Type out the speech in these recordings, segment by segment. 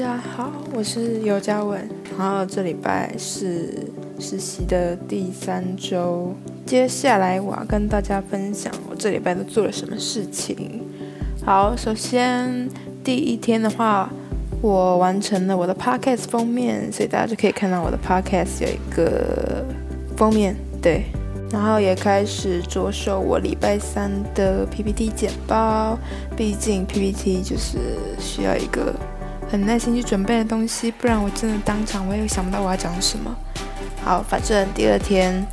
大家好我是尤嘉文，然后这礼拜是实习的第三周，接下来我要跟大家分享我这礼拜都做了什么事情。好，首先第一天的话，我完成了我的 podcast 封面，所以大家就可以看到我的 podcast 有一个封面，对，然后也开始着手我礼拜三的 PPT 简报，毕竟 PPT 就是需要一个。很耐心去准备的东西，不然我真的当场我也想不到我要讲什么。好，反正第二天，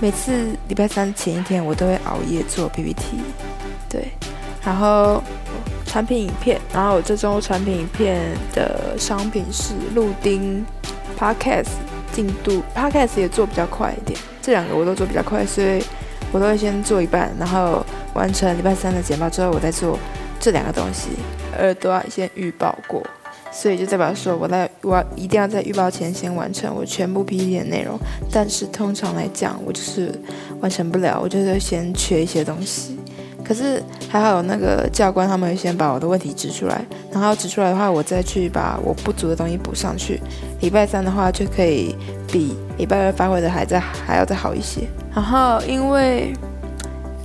每次礼拜三前一天我都会熬夜做 PPT，对，然后产品影片，然后我这周产品影片的商品是鹿丁，Podcast 进度，Podcast 也做比较快一点，这两个我都做比较快，所以我都会先做一半，然后完成礼拜三的简报之后，我再做这两个东西，呃，都要先预报过。所以就代表说，我在我一定要在预报前先完成我全部 PPT 的内容。但是通常来讲，我就是完成不了，我就是先缺一些东西。可是还好有那个教官，他们先把我的问题指出来，然后指出来的话，我再去把我不足的东西补上去。礼拜三的话就可以比礼拜二发挥的还在还要再好一些。然后因为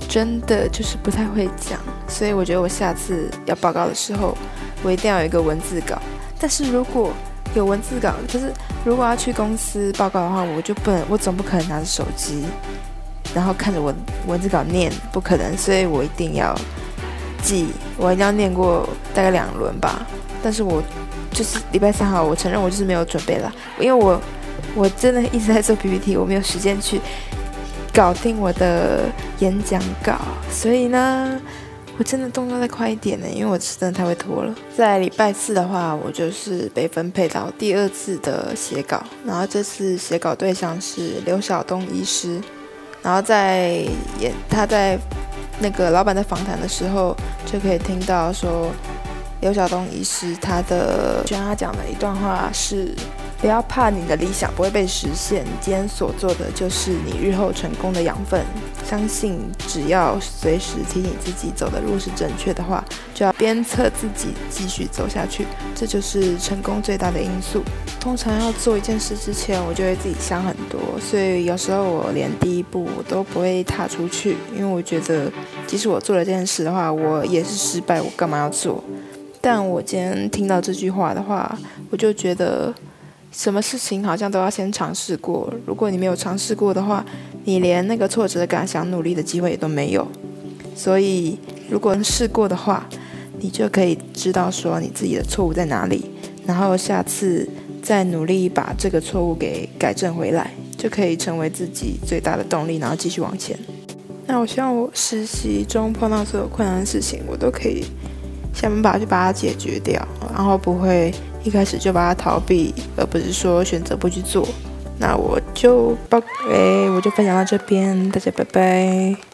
真的就是不太会讲，所以我觉得我下次要报告的时候，我一定要有一个文字稿。但是如果有文字稿，就是如果要去公司报告的话，我就不能，我总不可能拿着手机，然后看着我文字稿念，不可能，所以我一定要记，我一定要念过大概两轮吧。但是我就是礼拜三号，我承认我就是没有准备了，因为我我真的一直在做 PPT，我没有时间去搞定我的演讲稿，所以呢。我真的动作再快一点呢，因为我真的太会拖了。在礼拜四的话，我就是被分配到第二次的写稿，然后这次写稿对象是刘晓东医师，然后在演他在那个老板在访谈的时候，就可以听到说刘晓东医师他的，就他讲的一段话是。不要怕你的理想不会被实现，你今天所做的就是你日后成功的养分。相信只要随时提醒自己走的路是正确的话，就要鞭策自己继续走下去，这就是成功最大的因素。通常要做一件事之前，我就会自己想很多，所以有时候我连第一步我都不会踏出去，因为我觉得即使我做了这件事的话，我也是失败，我干嘛要做？但我今天听到这句话的话，我就觉得。什么事情好像都要先尝试过，如果你没有尝试过的话，你连那个挫折感想努力的机会也都没有。所以，如果试过的话，你就可以知道说你自己的错误在哪里，然后下次再努力把这个错误给改正回来，就可以成为自己最大的动力，然后继续往前。那我希望我实习中碰到所有困难的事情，我都可以想办法去把它解决掉，然后不会。一开始就把它逃避，而不是说选择不去做。那我就报，哎，我就分享到这边，大家拜拜。